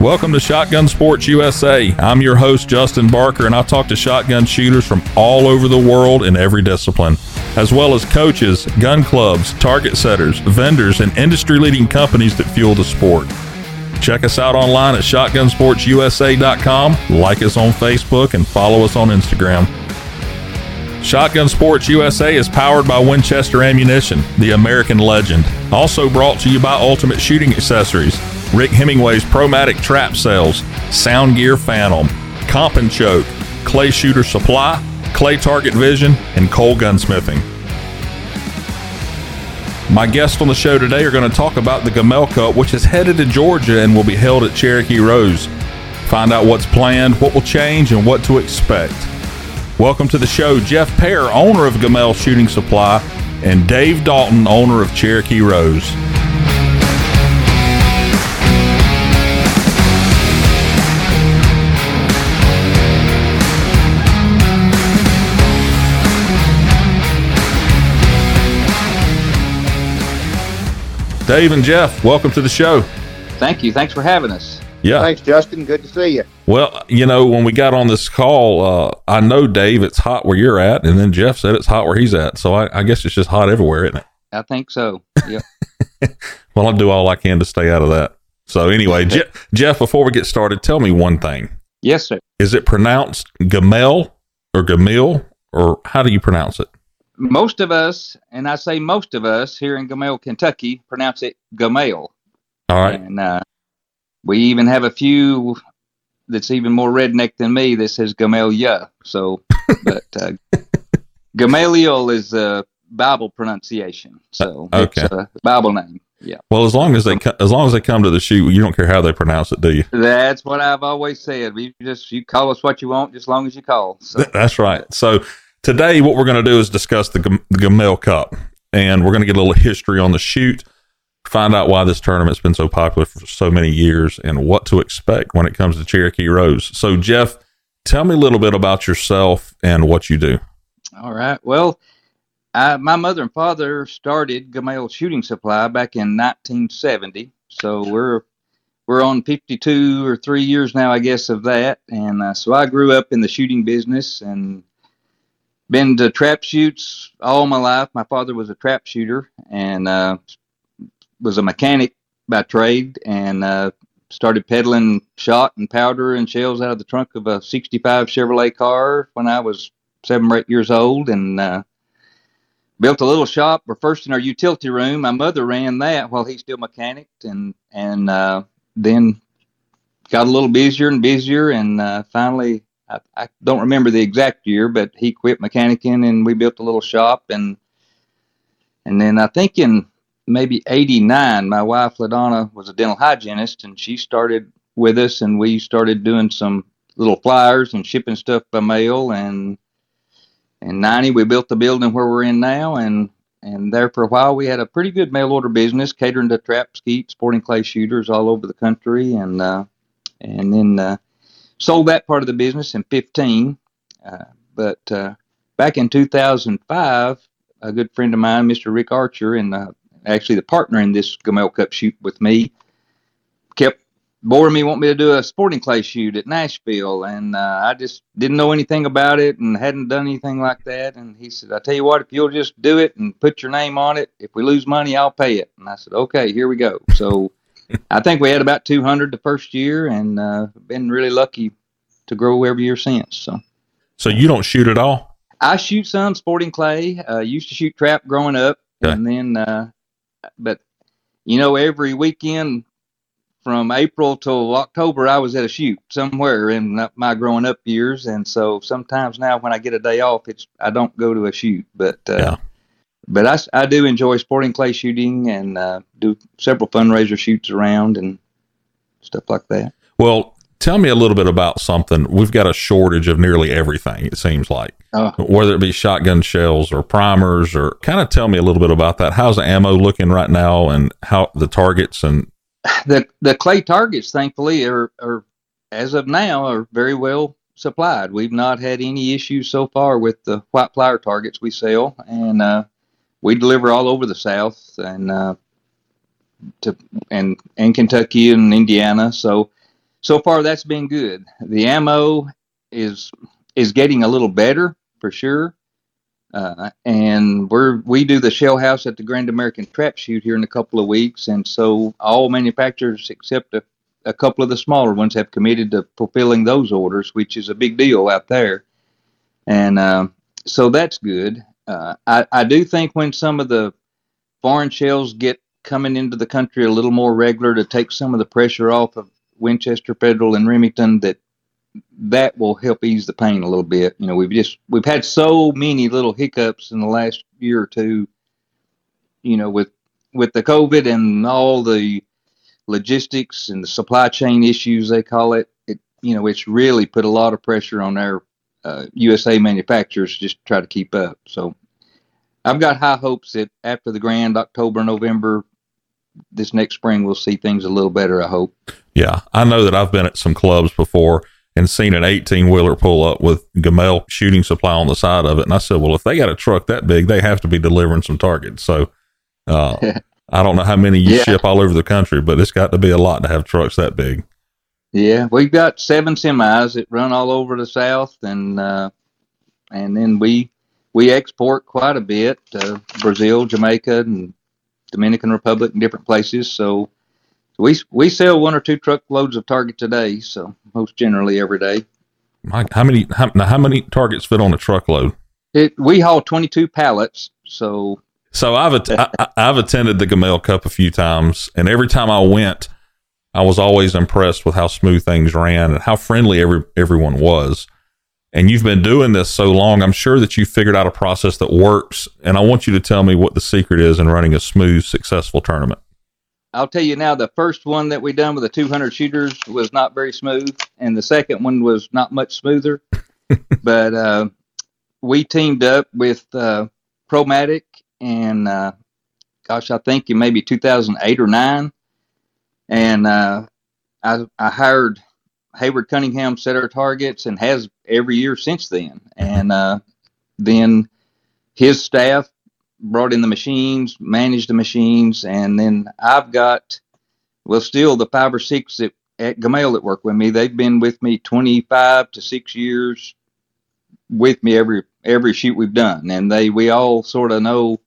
Welcome to Shotgun Sports USA. I'm your host, Justin Barker, and I talk to shotgun shooters from all over the world in every discipline, as well as coaches, gun clubs, target setters, vendors, and industry leading companies that fuel the sport. Check us out online at shotgunsportsusa.com, like us on Facebook, and follow us on Instagram. Shotgun Sports USA is powered by Winchester Ammunition, the American legend. Also brought to you by Ultimate Shooting Accessories, Rick Hemingway's Promatic Trap Cells, Sound Gear Phantom, Comp and Choke, Clay Shooter Supply, Clay Target Vision, and Cole Gunsmithing. My guests on the show today are going to talk about the Gamelle Cup, which is headed to Georgia and will be held at Cherokee Rose. Find out what's planned, what will change, and what to expect. Welcome to the show, Geoff Pare, owner of Gamelle Shooting Supply, and Dave Dalton, owner of Cherokee Rose. Dave and Geoff, welcome to the show. Thank you. Thanks for having us. Yeah. Thanks, Justin. Good to see you. Well, you know, when we got on this call, uh, I know Dave, it's hot where you're at, and then Geoff said it's hot where he's at. So I, I guess it's just hot everywhere, isn't it? I think so. Yep. well, I'll do all I can to stay out of that. So anyway, Je- Geoff, before we get started, tell me one thing: yes, sir. is it pronounced Gamel or Gamil, or how do you pronounce it? Most of us, and I say most of us here in Gamelle, Kentucky, pronounce it Gamel. All right. And uh, we even have a few that's even more redneck than me that says Gamelia. So, but uh, Gamaliel is a Bible pronunciation. So Okay. it's a Bible name. Yeah. Well, as long as they co- as long as they come to the shoot, you don't care how they pronounce it, do you? That's what I've always said. You just you call us what you want, just as long as you call. So That's right. So today, what we're going to do is discuss the, Gam- the Gamel Cup, and we're going to get a little history on the shoot, find out why this tournament's been so popular for so many years, and what to expect when it comes to Cherokee Rose. So, Geoff, tell me a little bit about yourself and what you do. All right. Well, I, my mother and father started Gamel Shooting Supply back in 1970. So we're we're on 52 or three years now, I guess, of that. And uh, so I grew up in the shooting business and been to trap shoots all my life. My father was a trap shooter and uh, was a mechanic by trade and uh, started peddling shot and powder and shells out of the trunk of a 65 Chevrolet car when I was seven or eight years old and uh, built a little shop. We're first in our utility room. My mother ran that while he still mechanicked and and uh, then got a little busier and busier and uh, finally I, don't remember the exact year, but he quit mechanicking and we built a little shop and and then I think in maybe 89 my wife ladonna was a dental hygienist and she started with us and we started doing some little flyers and shipping stuff by mail and in 90 we built the building where we're in now and and there for a while we had a pretty good mail order business catering to trap skeet sporting clay shooters all over the country and uh, and then uh, sold that part of the business in 15 uh, but uh, back in 2005 a good friend of mine mr rick archer and uh, actually the partner in this gamel cup shoot with me kept boring me, want me to do a sporting clay shoot at Nashville, and uh, I just didn't know anything about it and hadn't done anything like that. And he said, "I tell you what, if you'll just do it and put your name on it, if we lose money, I'll pay it." And I said, "Okay, here we go." So I think we had about 200 the first year, and uh, been really lucky to grow every year since. So So, you don't shoot at all? I shoot some sporting clay. Uh, used to shoot trap growing up, Okay. and then, uh, but you know, every weekend from April till October, I was at a shoot somewhere in my growing up years, and so sometimes now when I get a day off, it's I don't go to a shoot, but uh, Yeah. But I, I do enjoy sporting clay shooting and uh, do several fundraiser shoots around and stuff like that. Well, tell me a little bit about something. We've got a shortage of nearly everything, it seems like. Uh, whether it be shotgun shells or primers or kind of tell me a little bit about that. How's the ammo looking right now and how the targets and the the clay targets, thankfully, are, are as of now are very well supplied. We've not had any issues so far with the White Flyer targets we sell, and uh, we deliver all over the South and uh, to and and Kentucky and Indiana. So so far that's been good. The ammo is is getting a little better for sure. Uh, and we're we do the shell house at the Grand American Trap Shoot here in a couple of weeks, and so all manufacturers except a, a couple of the smaller ones have committed to fulfilling those orders, which is a big deal out there. And uh, so that's good. Uh, I, I do think when some of the foreign shells get coming into the country a little more regular to take some of the pressure off of Winchester Federal and Remington, that that will help ease the pain a little bit. You know, we've just we've had so many little hiccups in the last year or two. You know, with with the COVID and all the logistics and the supply chain issues they call it, it you know, it's really put a lot of pressure on our uh, USA manufacturers just to try to keep up. So I've got high hopes that after the Grand October, November, this next spring we'll see things a little better. I hope. Yeah, I know that I've been at some clubs before and seen an 18 wheeler pull up with Gamel shooting supply on the side of it. And I said, well, if they got a truck that big, they have to be delivering some targets. So, uh, I don't know how many you yeah. ship all over the country, but it's got to be a lot to have trucks that big. Yeah, we've got seven semis that run all over the South, and uh, and then we we export quite a bit to Brazil, Jamaica, and Dominican Republic, and different places. So we we sell one or two truckloads of targets a day. So most generally every day. Mike, how many how, how many targets fit on a truckload? It, we haul 22 pallets, so so I've at, I, have attended the Gamel Cup a few times, and every time I went, I was always impressed with how smooth things ran and how friendly every everyone was. And you've been doing this so long, I'm sure that you figured out a process that works. And I want you to tell me what the secret is in running a smooth, successful tournament. I'll tell you now, the first one that we done with the 200 shooters was not very smooth, and the second one was not much smoother. but uh, we teamed up with uh, Promatic, and uh, gosh, I think in maybe 2008 or nine, and uh, I, I hired Hayward Cunningham set our targets and has every year since then. And uh, then his staff brought in the machines, managed the machines, and then I've got well, still the five or six that at Gamel that work with me. They've been with me 25 to six years with me every every shoot we've done, and they we all sort of know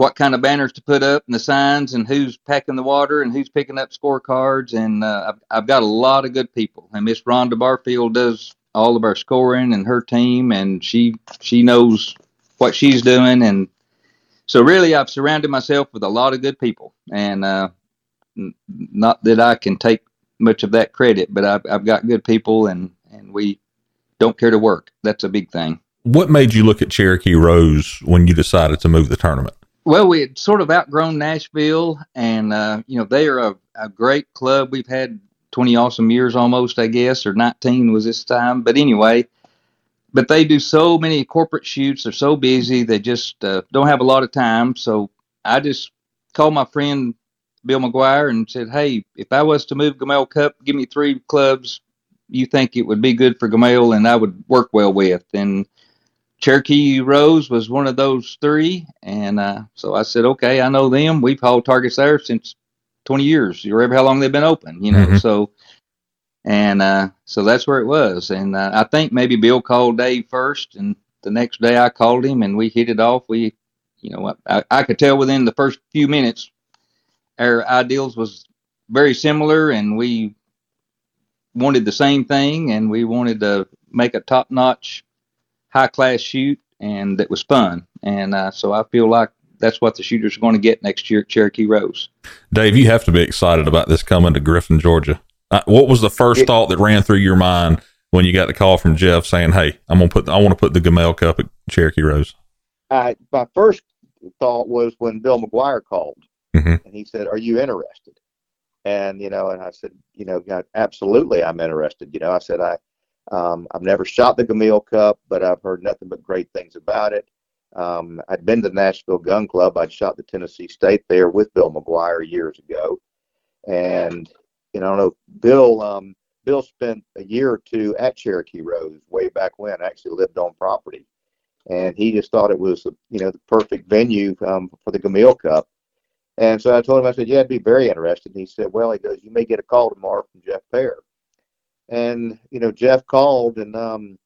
what kind of banners to put up and the signs and who's packing the water and who's picking up scorecards and uh, I've, I've got a lot of good people and Miss Rhonda Barfield does all of our scoring and her team and she she knows what she's doing. And so really I've surrounded myself with a lot of good people and, uh, not that I can take much of that credit, but I've, I've got good people and, and we don't care to work. That's a big thing. What made you look at Cherokee Rose when you decided to move the tournament? Well, we had sort of outgrown Nashville, and uh, you know they are a, a, great club. We've had twenty awesome years almost, I guess, or nineteen was this time. But anyway, but they do so many corporate shoots. They're so busy. They just uh, don't have a lot of time. So I just called my friend Bill McGuire and said, "Hey, if I was to move Gamel Cup, give me three clubs you think it would be good for Gamel and I would work well with." And Cherokee Rose was one of those three. And uh, so I said, "Okay, I know them. We've hauled targets there since 20 years. You remember how long they've been open, you know?" Mm-hmm. So and uh, so that's where it was. And uh, I think maybe Bill called Dave first, and the next day I called him, and we hit it off. We, you know, I, I could tell within the first few minutes our ideals was very similar, and we wanted the same thing, and we wanted to make a top-notch, high-class shoot, and that was fun. And uh, so I feel like that's what the shooters are going to get next year at Cherokee Rose. Dave, you have to be excited about this coming to Griffin, Georgia. Uh, what was the first it, thought that ran through your mind when you got the call from Geoff saying, "Hey, I'm gonna put I want to put the Gamel Cup at Cherokee Rose"? I, my first thought was when Bill McGuire called mm-hmm. and he said, "Are you interested?" And you know, and I said, "You know, absolutely, I'm interested." You know, I said, "I um, I've never shot the Gamel Cup, but I've heard nothing but great things about it." Um, I'd been to the Nashville Gun Club. I'd shot the Tennessee State there with Bill McGuire years ago, and you know, I don't know Bill. Um, Bill spent a year or two at Cherokee Rose way back when. Actually lived on property, and he just thought it was, you know, the perfect venue um, for the Gamel Cup. And so I told him, I said, yeah, I'd be very interested. And he said, well, he goes, you may get a call tomorrow from Geoff Pare. And, you know, Geoff called and, um,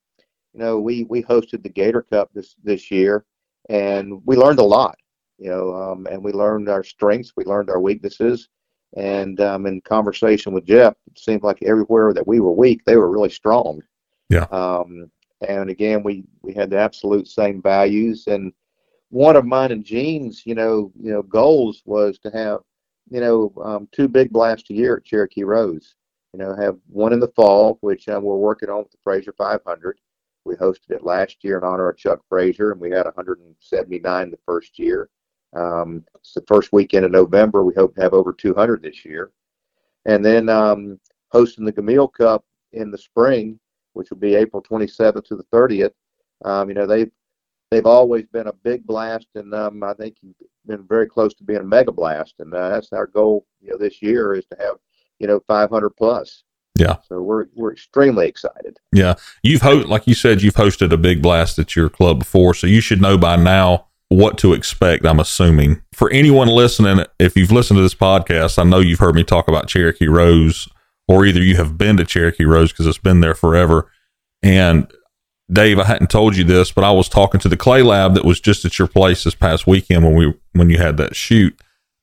you know, we, we hosted the Gator Cup this, this year and we learned a lot, you know, um, and we learned our strengths, we learned our weaknesses. And um, in conversation with Geoff, it seemed like everywhere that we were weak, they were really strong. Yeah. Um, and again, we, we had the absolute same values. And one of mine and Gene's, you know, you know, goals was to have, you know, um, two big blasts a year at Cherokee Rose. You know, have one in the fall, which um, we're working on with the Fraser 500. We hosted it last year in honor of Chuck Fraser, and we had 179 the first year. Um, it's the first weekend in November. We hope to have over 200 this year. And then um, hosting the Gamil Cup in the spring, which will be April 27th to the 30th. Um, you know, they've they've always been a big blast, and um, I think been very close to being a mega blast, and uh, that's our goal. You know, this year is to have you know 500 plus. Yeah. So we're we're extremely excited. Yeah, you've ho- like you said, you've hosted a big blast at your club before, so you should know by now what to expect. I'm assuming for anyone listening, if you've listened to this podcast, I know you've heard me talk about Cherokee Rose, or either you have been to Cherokee Rose because it's been there forever, and Dave, I hadn't told you this, but I was talking to the clay lab that was just at your place this past weekend when we when you had that shoot,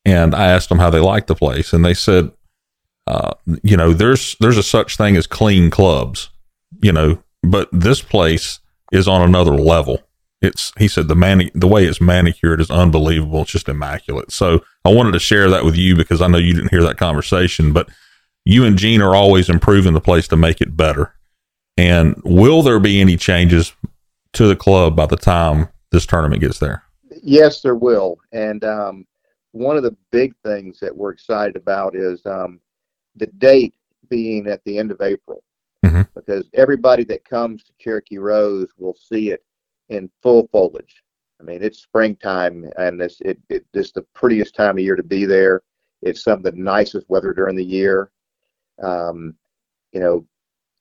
and I asked them how they liked the place, and they said, uh, you know, there's there's a such thing as clean clubs, you know, but this place is on another level. It's he said the mani- the way it's manicured is unbelievable. It's just immaculate. So I wanted to share that with you because I know you didn't hear that conversation, but you and Gene are always improving the place to make it better and will there be any changes to the club by the time this tournament gets there? Yes, there will. And um, one of the big things that we're excited about is um, the date being at the end of April. Mm-hmm. Because everybody that comes to Cherokee Rose will see it in full foliage. I mean, it's springtime, and it's it, it it's the prettiest time of year to be there. It's some of the nicest weather during the year. Um, you know,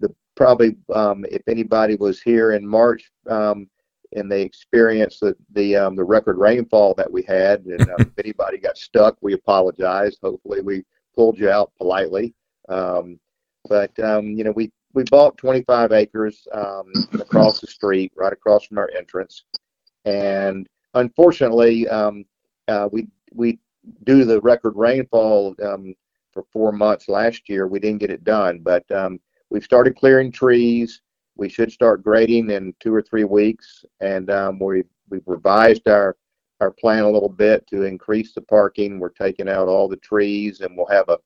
the probably um, if anybody was here in March um, and they experienced the the, um, the record rainfall that we had, and uh, if anybody got stuck, we apologize. Hopefully, we pulled you out politely. Um, but um, you know, we we bought 25 acres um, across the street, right across from our entrance, and unfortunately, uh, we we to the record rainfall for four months last year, we didn't get it done, but we've started clearing trees. We should start grading in two or three weeks, and um, we we've revised our our plan a little bit to increase the parking. We're taking out all the trees, and we'll have a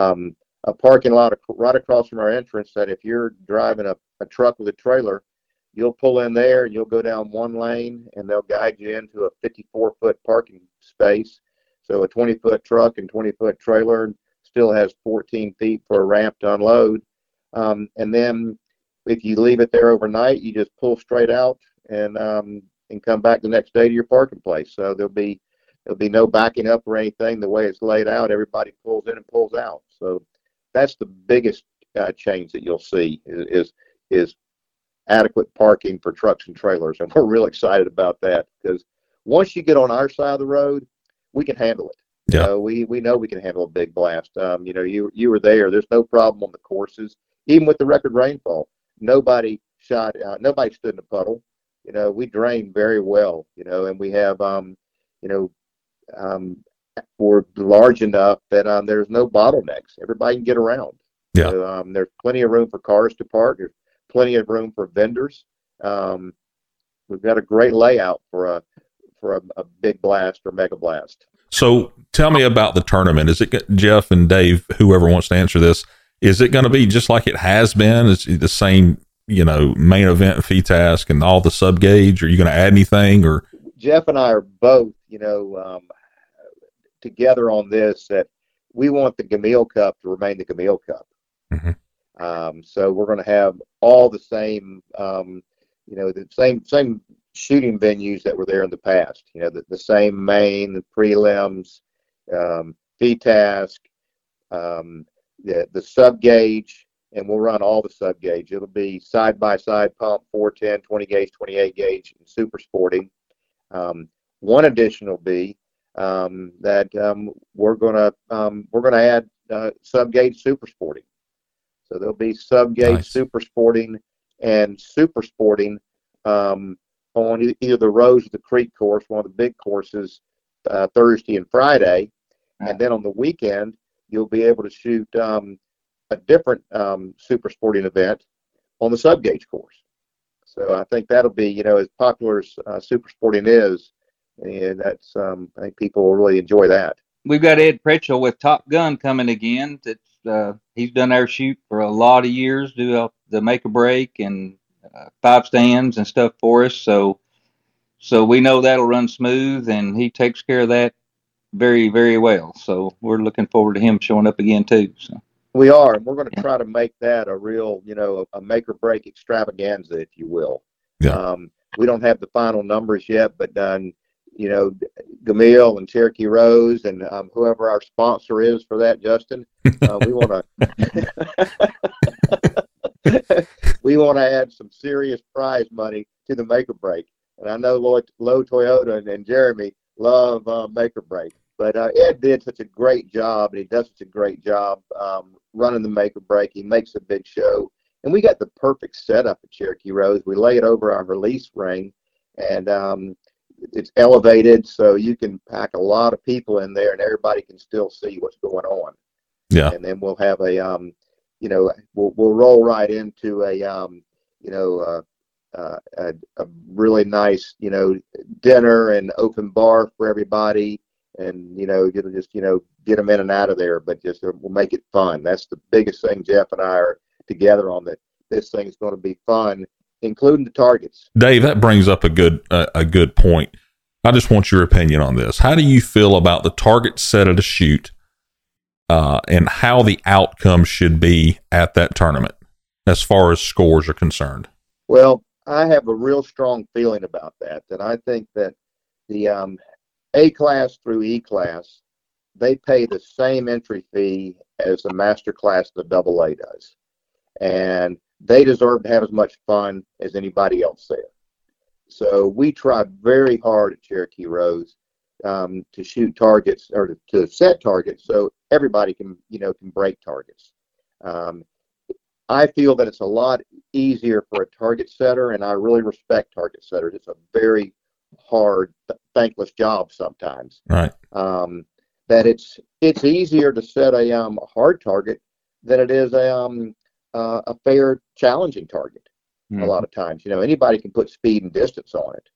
um, a parking lot right across from our entrance. That if you're driving a, a truck with a trailer, you'll pull in there and you'll go down one lane, and they'll guide you into a 54 foot parking space. So a 20 foot truck and 20 foot trailer still has 14 feet for a ramp to unload um, and then if you leave it there overnight, you just pull straight out and um, and come back the next day to your parking place. So there'll be there'll be no backing up or anything. The way it's laid out, everybody pulls in and pulls out. So that's the biggest uh, change that you'll see is, is is adequate parking for trucks and trailers, and we're real excited about that because once you get on our side of the road, we can handle it. Yeah, uh, we we know we can handle a big blast. Um, you know, you you were there. There's no problem on the courses even with the record rainfall, nobody shot, uh, nobody stood in a puddle. You know, we drain very well. You know, and we have, um, you know, um, we're large enough that um, there's no bottlenecks. Everybody can get around. Yeah. So, um, there's plenty of room for cars to park. There's plenty of room for vendors. Um, we've got a great layout for a for a, a big blast or mega blast. So tell me about the tournament. Is it Geoff and Dave, whoever wants to answer this? Is it going to be just like it has been? Is it the same, you know, main event FITASC, and all the sub gauge? Are you going to add anything or? Geoff and I are both, you know, um, together on this that we want the Gamil Cup to remain the Gamil Cup. Mm-hmm. Um, so we're going to have all the same, um, you know, the same same shooting venues that were there in the past. You know, the, the same main, the prelims, um, FITASC, um, the, the sub gauge, and we'll run all the sub gauge. It'll be side by side pump, 410, 20 gauge, 28 gauge, and super sporting. Um, one addition will be um, that um, we're gonna um, we're gonna add uh, sub gauge super sporting. So there'll be sub gauge nice. super sporting and super sporting um, on either the Rose or the Creek course, one of the big courses, uh, Thursday and Friday, and then on the weekend you'll be able to shoot um, a different um, super sporting event on the sub gauge course. So I think that'll be, you know, as popular as uh, super sporting is, and that's um, I think people will really enjoy that. We've got Ed Pritchell with Top Gun coming again. That's uh, he's done our shoot for a lot of years, do the make a break and uh, five stands and stuff for us. So so we know that'll run smooth, and he takes care of that very very well. So we're looking forward to him showing up again too. So. We are, and we're going to try to make that a real, you know, a make or break extravaganza, if you will. Yeah. Um, we don't have the final numbers yet, but um, you know, Gamil and Cherokee Rose and um, whoever our sponsor is for that, Justin, uh, we want to we want to add some serious prize money to the make or break. And I know Lloyd, Low Toyota and, and Jeremy love uh, make or break. But uh, Ed did such a great job, and he does such a great job um, running the make or break. He makes a big show, and we got the perfect setup at Cherokee Rose. We lay it over our release ring, and um, it's elevated, so you can pack a lot of people in there, and everybody can still see what's going on. Yeah. And then we'll have a, um, you know, we'll we'll roll right into a, um, you know, uh, uh, a, a really nice, you know, dinner and open bar for everybody and you know get just you know get them in and out of there but just uh, we'll make it fun. That's the biggest thing jeff and i are together on that this thing's going to be fun including the targets. Dave that brings up a good uh, a good point. I just want your opinion on this. How do you feel about the target set at a shoot uh, and how the outcome should be at that tournament as far as scores are concerned? Well i have a real strong feeling about that and i think that the um, a class through E class, they pay the same entry fee as the master class the double A does. And they deserve to have as much fun as anybody else there. So we try very hard at Cherokee Rose um, to shoot targets or to, set targets so everybody can, you know, can break targets. Um, I feel that it's a lot easier for a target setter, and I really respect target setters. It's a very hard, thankless job sometimes. Right. Um, that it's it's easier to set a um, hard target than it is a um, uh, a fair, challenging target. Mm-hmm. A lot of times, you know, anybody can put speed and distance on it.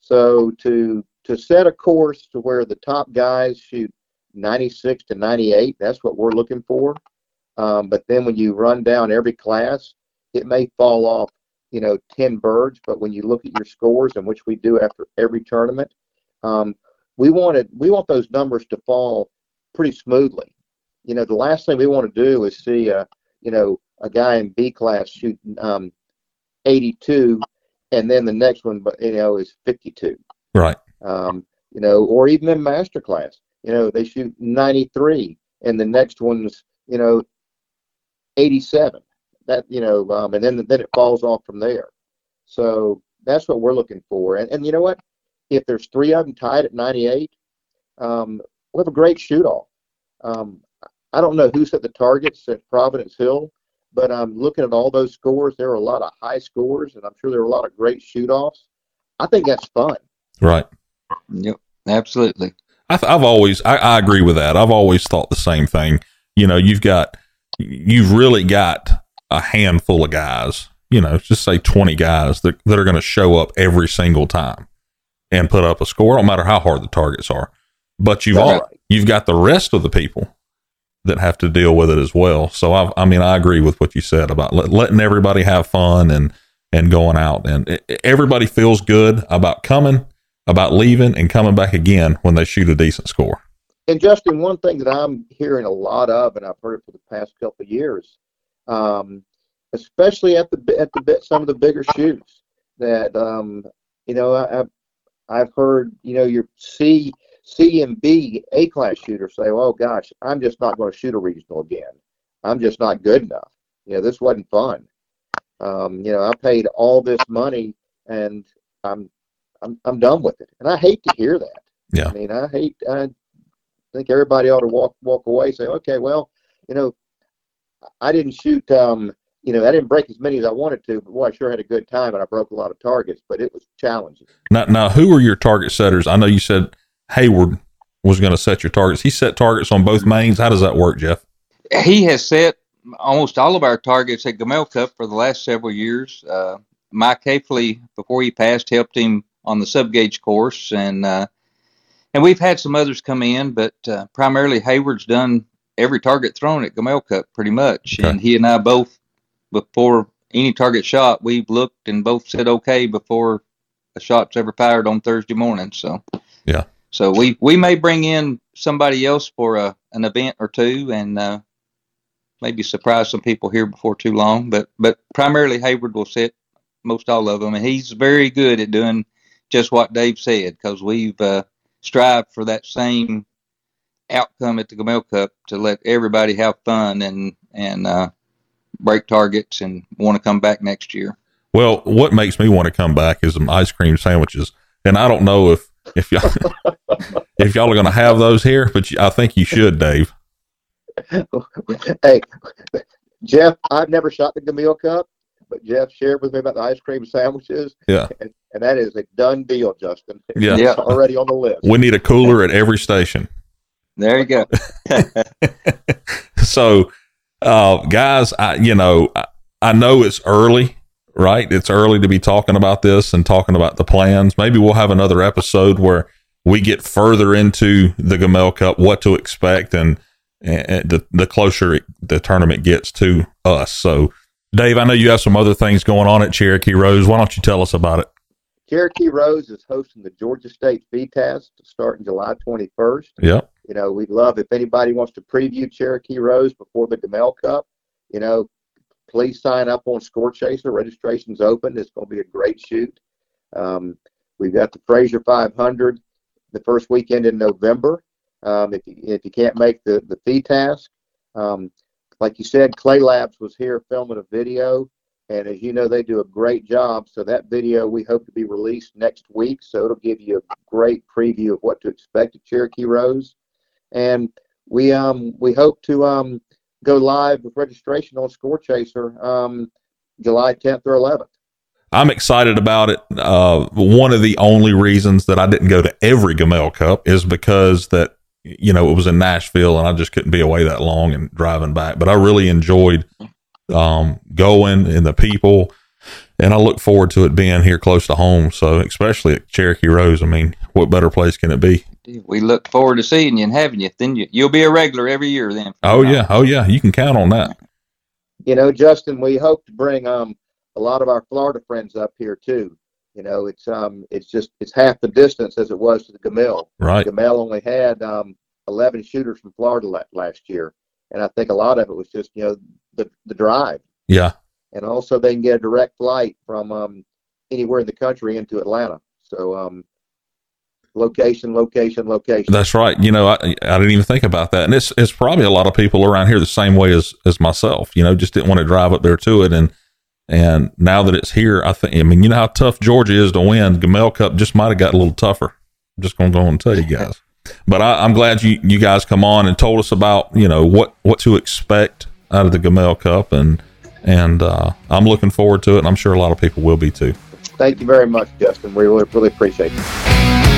So to to set a course to where the top guys shoot 96 to 98, that's what we're looking for. Um, but then when you run down every class, it may fall off you know, 10 birds, but when you look at your scores, and which we do after every tournament, um, we wanted we want those numbers to fall pretty smoothly. You know, the last thing we want to do is see a you know a guy in B class shoot um, 82, and then the next one, but you know, is 52. Right. Um, you know, or even in master class, you know, they shoot 93, and the next one's you know 87 that you know, um, and then then it falls off from there. So that's what we're looking for. And and you know what? If there's three of them tied at 98, um, we'll have a great shoot off. Um, I don't know who set the targets at Providence Hill, but I'm looking at all those scores. There are a lot of high scores, and I'm sure there are a lot of great shoot offs. I think that's fun. Right. Yep. Absolutely. I have always I, I agree with that. I've always thought the same thing. You know, you've got you've really got a handful of guys, you know, just say 20 guys that, that are going to show up every single time and put up a score, no matter how hard the targets are. But you've all, you've got the rest of the people that have to deal with it as well. So I, I mean, I agree with what you said about let, letting everybody have fun and and going out, and it, everybody feels good about coming, about leaving, and coming back again when they shoot a decent score. And Justin, one thing that I'm hearing a lot of, and I've heard it for the past couple of years, um, especially at the at the some of the bigger shoots that um, you know I, I've heard you know your C C and B A class shooters say, "Oh gosh, I'm just not going to shoot a regional again. I'm just not good enough. You know, this wasn't fun. Um, you know, I paid all this money and I'm I'm I'm done with it." And I hate to hear that. Yeah. I mean, I hate. I think everybody ought to walk walk away say, okay, well, you know, I didn't shoot. Um, you know, I didn't break as many as I wanted to, but boy, I sure had a good time, and I broke a lot of targets, but it was challenging. Now, now, who are your target setters? I know you said Hayward was going to set your targets. He set targets on both mains. How does that work, Geoff? He has set almost all of our targets at Gamel Cup for the last several years. Uh, Mike Hafley, before he passed, helped him on the sub gauge course, and uh, and we've had some others come in, but uh, primarily Hayward's done every target thrown at Gamel Cup pretty much, okay. and he and I both before any target shot, we've looked and both said okay before a shot's ever fired on Thursday morning. So yeah, so we we may bring in somebody else for a an event or two and uh, maybe surprise some people here before too long. But but primarily Hayward will set most all of them, and he's very good at doing just what Dave said because we've uh, strived for that same outcome at the Gamel Cup to let everybody have fun and and uh, break targets and want to come back next year. Well, what makes me want to come back is some ice cream sandwiches, and I don't know if if y'all if y'all are going to have those here, but I think you should, Dave. hey, Geoff, I've never shot the Gamel Cup, but Geoff shared with me about the ice cream sandwiches. Yeah, and, and that is a done deal, Justin. Yeah, yeah, already on the list. We need a cooler at every station. There you go. so uh, guys, I, you know, I, I know it's early, right? It's early to be talking about this and talking about the plans. Maybe we'll have another episode where we get further into the Gamel Cup, what to expect, and, and the the closer the tournament gets to us. So, Dave, I know you have some other things going on at Cherokee Rose. Why don't you tell us about it? Cherokee Rose is hosting the Georgia State FITASC starting July 21st. Yeah. You know, we'd love if anybody wants to preview Cherokee Rose before the Gamel Cup, you know, please sign up on Score Chaser. Registration's open. It's going to be a great shoot. Um, we've got the Fraser 500 the first weekend in November. Um, if, you, if you can't make the, the FITASC, um, like you said, Clay Labs was here filming a video and as you know, they do a great job. So that video we hope to be released next week. So it'll give you a great preview of what to expect at Cherokee Rose. And we um we hope to um go live with registration on Score Chaser um July 10th or 11th. I'm excited about it. Uh, one of the only reasons that I didn't go to every Gamel Cup is because that you know it was in Nashville and I just couldn't be away that long and driving back. But I really enjoyed um, going and the people. And I look forward to it being here close to home. So, especially at Cherokee Rose, I mean, what better place can it be? We look forward to seeing you and having you. Then you, you'll be a regular every year. Then. Oh yeah, oh yeah, you can count on that. You know, Justin, we hope to bring um a lot of our Florida friends up here too. You know, it's um it's just it's half the distance as it was to the Gamel. Right. Gamel only had um 11 shooters from Florida last year, and I think a lot of it was just you know the the drive. Yeah. And also, they can get a direct flight from um, anywhere in the country into Atlanta. So, um, location, location, location. That's right. You know, I, I didn't even think about that, and it's it's probably a lot of people around here the same way as as myself. You know, just didn't want to drive up there to it, and and now that it's here, I think. I mean, you know how tough Georgia is to win. Gamel Cup just might have got a little tougher. I'm just going to go and tell you guys. But I, I'm glad you you guys come on and told us about you know what what to expect out of the Gamel Cup, and and uh, I'm looking forward to it, and I'm sure a lot of people will be too. Thank you very much, Justin. We really, really appreciate it.